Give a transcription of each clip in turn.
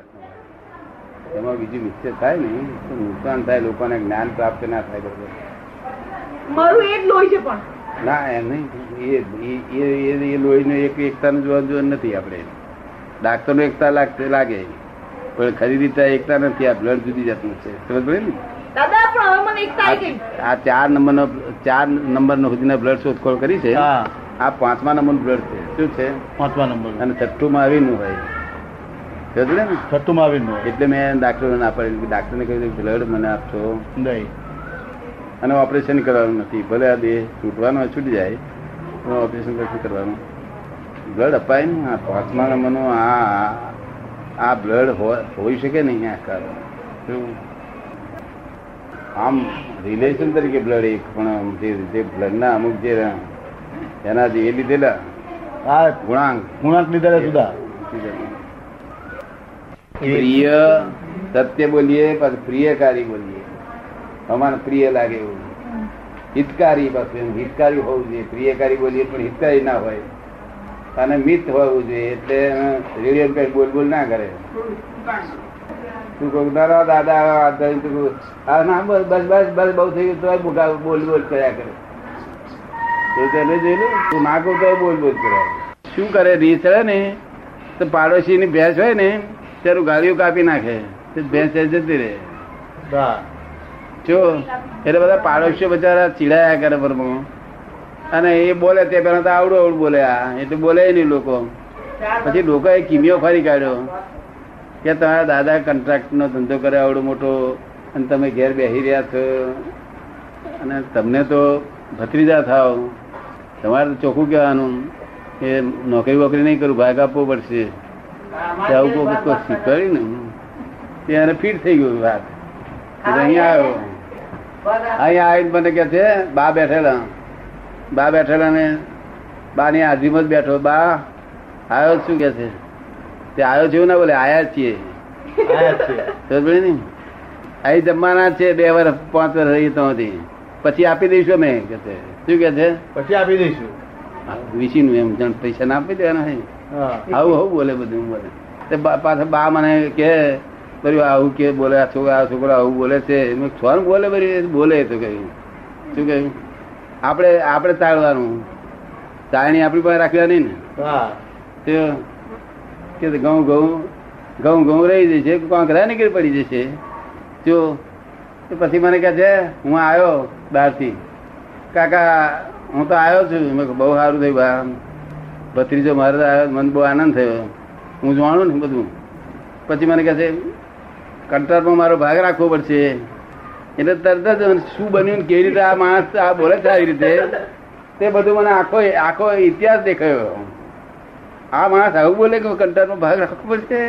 જાતનું એમાં બીજું મિક્સર થાય ને તો નુકસાન થાય લોકોને જ્ઞાન પ્રાપ્ત ના થાય બરોબર મારું એ જ લોહી છે પણ. ના એમ નહીં એ એ- એ એ એક એકતાનું જોવા જોવા નથી આપણે. ડાક્ટરનો એકતા લાગશે લાગે. પણ ખરી રીતે એકતા નથી આ બ્લડ જુદી જાતનું છે. સમજ પડી ને? આવી આ ચાર નંબરનો ચાર નંબરનો સુધીના બ્લડ શોધખોળ કરી છે. આ પાંચમા નંબરનું બ્લડ છે. શું છે? પાંચમા નંબર અને છઠ્ઠું આવીનું હોય. સમજ ને? એટલે મેં ડાક્ટરને ના પાડી ડાક્ટરને કહ્યું બ્લડ મને આપશો નહીં. અને ઓપરેશન કરવાનું નથી. ભલે આ દેહ છૂટવાનો છૂટી જાય પણ ઓપરેશન કશું કરવાનું. બ્લડ અપાય ને આ પાંચમા નંબરનો આ આ બ્લડ હોઈ શકે નહીં આ કારણ. આમ રિલેશન તરીકે બ્લડ એક પણ જે જે બ્લડના અમુક જે એના જે એ લીધેલા આ ગુણાંક. ગુણાંક લીધેલા સુધા પ્રિય સત્ય બોલીએ પછી પ્રિયકારી બોલીએ. અમારે પ્રિય લાગે એવું હિતકારી પાછું હિતકારી હોવું જોઈએ. પ્રિયકારી બોલીએ પણ હિતકારી ના હોય. અને મિત હોવું જોઈએ. એટલે રેડિયો કઈ બોલ બોલ ના કરે. તું કહું તારા દાદા આ તું આ ના બસ બસ બસ બસ બહુ થઈ ગયું. તો બોલ બોલ કર્યા કરે. તો તેને જોયેલું તું ના કહું તો બોલ બોલ કર્યા શું કરે? રીત ને? તો પાડોશી ની ભેંસ હોય ને? તેનું ગાળીઓ કાપી નાખે. તે ભેંસ જતી રહે. જો એટલે બધા પાડોશીઓ બચારા ચીડાયા કરે બરોબર અને એ બોલે તે પેલા તો આવડું આવડું બોલે આ. એટલે બોલે નહીં લોકો. પછી લોકો એ કિમિયો ફરી કાઢ્યો. કે તમારા દાદા કોન્ટ્રાક્ટ નો ધંધો કરે આવડો મોટો. અને તમે ઘેર બેસી રહ્યા છો. અને તમને તો ભત્રીજા થાવ. તમારે તો ચોખ્ખું કહેવાનું. કે નોકરી વોકરી નહીં કરું ભાગ આપવો પડશે. આવું કોઈ બધું શીખવાડ્યું ને ત્યારે ફીટ થઈ ગયું વાત. અહીંયા આવ્યો. અહીંયા આવીને મને કે છે બા બેઠેલા. બા બેઠેલા ને બા ની હાજરીમાં જ બેઠો. બા આવ્યો શું કે છે? તે આવ્યો છે ના બોલે આયા છીએ. આયા જ છે. સમજ ને. અહીં જમવાના છે બે વર્ષ પાંચ વર્ષ રહી તો પછી આપી દઈશું અમે કે છે શું કે છે? પછી આપી દઈશું. વિશીનું એમ જણ પૈસા ના આપી દેવાના આવું આવું બોલે બધું બોલે. પાછા બા મને કે બરી આવું કે બોલે આ છોકરા આ છોકરો આવું બોલે છે. છોન બોલે બરી બોલે તો કહ્યું. શું કહ્યું? આપણે આપણે તાળવાનું. તાળણી આપણી પાસે રાખવાની ને? તે કે ઘઉં ઘઉં ઘઉં ઘઉં રહી જશે કોંકરા નીકળી પડી જશે? જો તો પછી મને કહે છે હું આવ્યો બહારથી. કાકા હું તો આવ્યો છું. મેં બહુ સારું થયું બા. ભત્રીજો મારે આવ્યો મને બહુ આનંદ થયો. હું જાણું ને બધું. પછી મને કહે છે કંટ્રાટમાં મારો ભાગ રાખવો પડશે. એટલે તરત જ શું બન્યું કેવી રીતે આ માણસ આ બોલે છે આવી રીતે? તે બધું મને આખો આખો ઇતિહાસ દેખાયો. આ માણસ આવું બોલે કે કંટાળનો ભાગ રાખવો પડશે?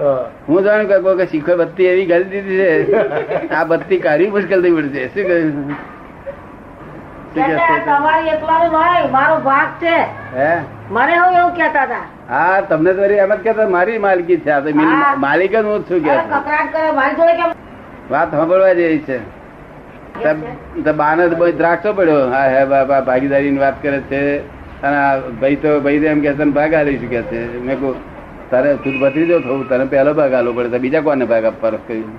હા. જાણું કે શીખો બત્તી એવી ગાળી દીધી છે. આ બત્તી કાઢવી મુશ્કેલ થઈ પડશે. શું કહ્યું? શું કહે તમારી એકલાનું નહીં મારો ભાગ છે. હે? મને હું એવું કેતા હતા. હા તમને તો એમ જ કહેતા મારી માલકી છે. આ તો માલિક જ હું છું કે કકરાટ કરે મારી જોડે કેમ વાત સાંભળવા જેવી છે. બાને બહુ દ્રાક્ષો પડ્યો. હા હે બાપા ભાગીદારીની વાત કરે છે. અને ભાઈ તો ભાઈ તો એમ કે ભાગ આલી શું કે છે? મેં કહું તારે તું ભત્રીજો થવું તને પહેલો ભાગ આલો પડે તો બીજા કોને ભાગ આપવાનો? કહ્યું.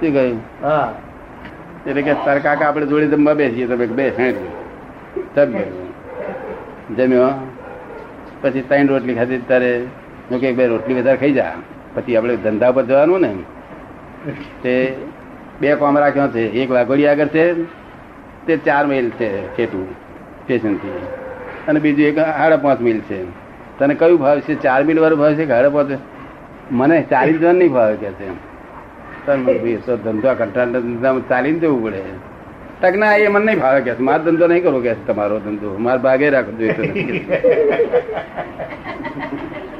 શું કહ્યું? હા. એટલે કે તારા આપણે જોડે જમવા બેસીએ તો મેં કીધું, બે. સબ જમ્યો? પછી ત્રણ રોટલી ખાધી તારે. હું કે બે રોટલી વધારે ખાઈ જા. પછી આપણે ધંધા પર જવાનું ને. તે બે કોમ રાખ્યો છે. એક વાઘોડી આગળ છે. તે ચાર મેલ છે ખેટું સ્ટેશનથી. અને બીજું એક સાડા પાંચ મિલ છે. તને કયું ભાવ છે? ચાર મિલ વાળું ભાવ છે કે સાડા પાંચ? મને ચાલીસ જણ નહીં ભાવે કે છે? તો ધંધો કંટાળ ધંધામાં ચાલીને જવું પડે. તક એ મને નહીં ભાવે કે મારો ધંધો નહીં કરવો કે તમારો ધંધો. મારે ભાગે રાખો જોઈએ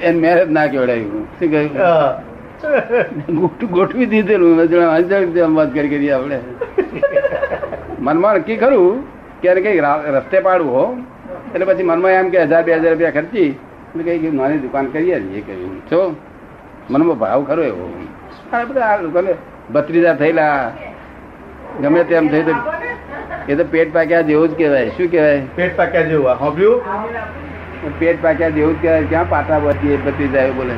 એને મેરેજ ના કેવડાયું શું કહ્યું? ગોઠવી દીધેલું. વાત કરી કરી આપણે. મનમાં નક્કી ખરું કે કઈ રસ્તે પાડવું હો. એટલે પછી મનમાં એમ કે હજાર, બે હજાર રૂપિયા ખર્ચી. એટલે કઈ નાની દુકાન કરીએ એ કહ્યું. છો મનમાં ભાવ ખરો એવો. આ બધા આ લોકોને ભત્રીજા થયેલા ગમે તેમ થઈ તો એ તો પેટ પાક્યા જેવું જ કહેવાય. શું કહેવાય? પેટ પાક્યા જેવું આ પેટ પાક્યા જેવું જ કહેવાય. ક્યાં પાટા બચીએ ભત્રીજા એવું બોલે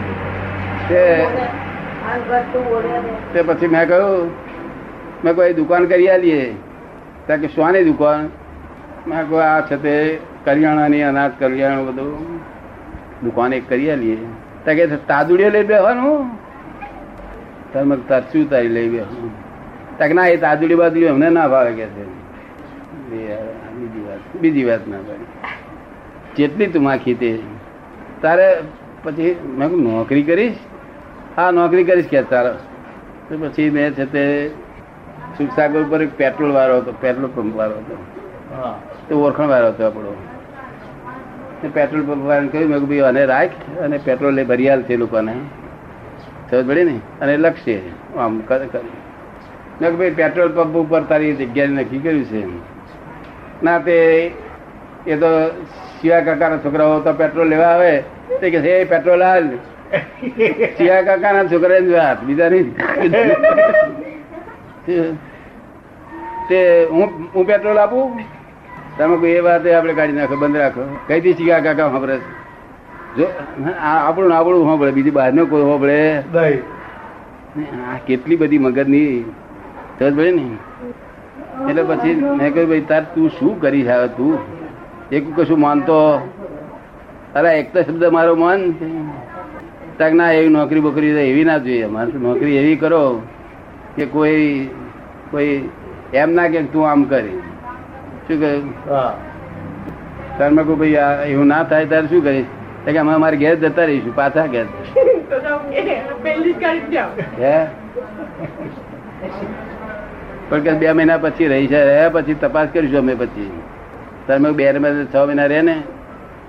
તે પછી મેં કહ્યું મેં કોઈ દુકાન કરી આલીએ. ત્યાં કે શ્વાની દુકાન? મેં કહ્યું આ છે તે કરિયાણાની અનાજ કરિયાણું બધું. દુકાન એક કરી આલીએ. કે તાદુડીઓ લઈ બેહવાનું તમે તરશું તારી લઈ બેસવાનું ત્યાં ના એ તાદુડી બાદુડી અમને ના ભાવે કે છે. બીજી વાત બીજી વાત ના ભાઈ જેટલી તું માખી તે. તારે પછી મેં નોકરી કરીશ? હા નોકરી કરીશ કે તારે. તો પછી મેં છે તે સુખસાગર ઉપર એક પેટ્રોલ વાળો હતો પેટ્રોલ પંપ વાળો હતો. તે ઓળખાણ વાળો હતો આપણો. પેટ્રોલ પંપ વાળાને કહ્યું, મેં ભાઈ, આને રાખ અને પેટ્રોલ એ ભરિયાલ છે લોકોને. સમજ પડી ને? અને લક્ષ્ય આમ. મેં ભાઈ, પેટ્રોલ પંપ ઉપર તારી જગ્યા નક્કી કર્યું છે. ના, તે એ તો શિયા કાકાના છોકરાઓ તો પેટ્રોલ લેવા આવે, તે કે હે પેટ્રોલ હાલ. શિયા કાકાના છોકરા વાત બીજા નહીં. તે હું હું પેટ્રોલ આપું? તમે કોઈ એ વાત આપણે કાઢી નાખો બંધ રાખો. કઈ દી આ કાકા સાંભળે? જો આ આપણું આપણું સાંભળે બીજી બહારનો કોઈ સાંભળે આ કેટલી બધી મગજની સમજ પડી ને. એટલે પછી મેં કહ્યું ભાઈ તાર તું શું કરી છે તું? એક કશું માનતો? અરે એક તો શબ્દ મારો મન. તાક ના એવી નોકરી બોકરી એવી ના જોઈએ. મારે નોકરી એવી કરો કે કોઈ કોઈ એમ ના કે તું આમ કરી. શું કહ્યું હા. તાર મેં કહું ભાઈ એવું ના થાય ત્યારે શું કરીશ કે અમે અમારે ઘેર જતા રહીશું પાછા ઘેર. પણ કે બે મહિના પછી રહી છે રહ્યા પછી તપાસ કરીશું અમે પછી. તમે બે મહિના છ મહિના રહે ને.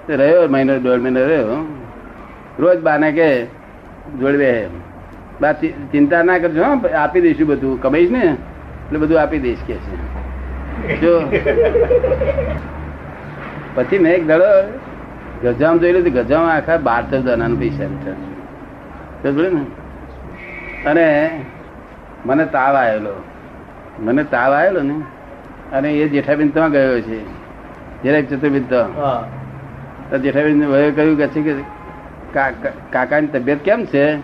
તો રહ્યો મહિનો દોઢ મહિનો રહ્યો. રોજ બાને કે જોડવે બા. ચિંતા ના કરજો હો, આપી દઈશું બધું. કમાઈશ ને? એટલે બધું આપી દઈશ કે છે. જો. પછી મેં એક દડો ગજામ જોયેલું હતું ગજામ આખા બાર ચૌદ આનાના પૈસા છે ને? અને મને તાવ આવેલો. મને તાવ આવેલો ને? અને એ જેઠાબેન ત્યાં ગયો છે. જરાક ચતુર્બેન તો હા. તો જેઠાબેન કહ્યું કે છે કે કાકાની તબિયત કેમ છે?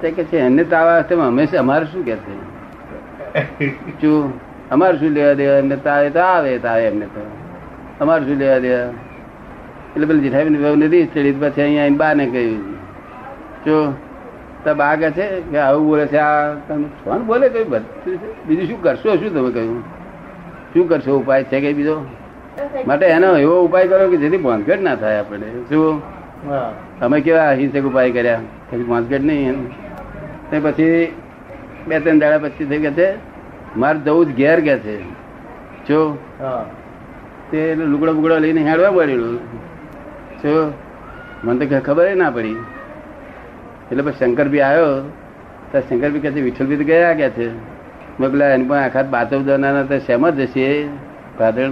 તે કે છે એને તાવ આવે હંમેશા અમે અમારે શું કે છે? શું અમારે શું લેવા દેવા? એમને એ તો આવે તાવ એમને તો. અમારે શું લેવા દેવા? એટલે પેલી જેઠાબી વહુ નથી ચડી પછી અહીંયા આવીને બાને કહ્યું. જો તો બા કે છે કે આવું બોલે છે? આ તમે કોણ બોલે? કઈ બધું બીજું શું કરશો? શું તમે કહ્યું? શું કરશો? ઉપાય છે કઈ બીજો? માટે એનો એવો ઉપાય કરો કે જેથી ભોંધકેટ ના થાય આપણે. શું અમે કેવા અહિંસક ઉપાય કર્યા? પછી ભોંધકેટ નહીં પછી બે ત્રણ દાડા પછી થઈ ગયા છે. મારે જવું જ ઘેર કે છે. જો? હા. તે લુગડો બુગડો લઈને હેડવા પડેલું જો? મને તો ખબર ના પડી. એટલે પછી શંકરભી આવ્યો. તો શંકરભી કહે છે વિઠ્ઠલભી તો ગયા કે છે? મેં પેલા એની પણ આખા બાતવ દાના તો શેમ જ હશે ભાદરણ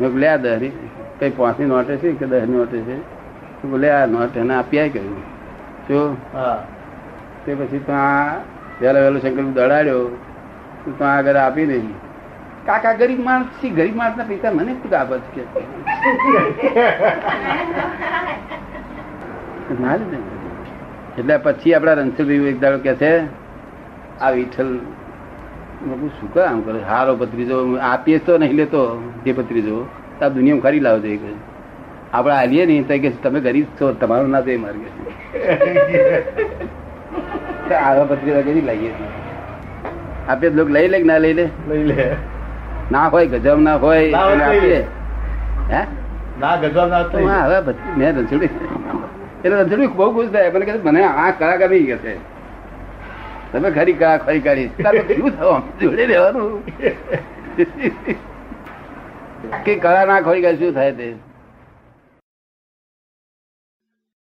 મેં પેલા આ દહરી. કઈ પાંચની નોટે છે કે દહની નોટે છે બોલે આ નોટ એને આપ્યા કહ્યું જો? હા. તે પછી તો આ વહેલો વહેલો શંકર દડાડ્યો. તો તો આગળ આપી દે. કાકા ગરીબ માણસ છે ગરીબ માણસ ના પૈસા મને શું આપે છે કે? એટલે પછી આપડા રણછોડભાઈ એક દાડો કે છે આ વિઠ્ઠલ શું કરે આમ કરે? હારો ભત્રીજો આપીએ તો નહીં લેતો જે ભત્રીજો તો આ દુનિયામાં ખરી લાવજો એ કહે. આપણે આલીએ નહીં તો કે તમે ગરીબ છો તમારું ના તો એ માર્ગે. તો પત્રીજો કઈ લાવીએ આપીએ લોક લઈ લે કે ના લઈ લે? લઈ લે. ના હોય ગજબ ના હોય આપીએ. હે? ના ગજવા ના તો હા, હવે મેં રણછોડી એટલે રણછોડી બહુ ખુશ થાય. મને કહે મને આ કળા ગમી. છે તમે ખરી કા ખરી કાઢી. તારે શું થયું જોડે રહેવાનું. કે કળા ના ખોરી કાઢી શું થાય તે?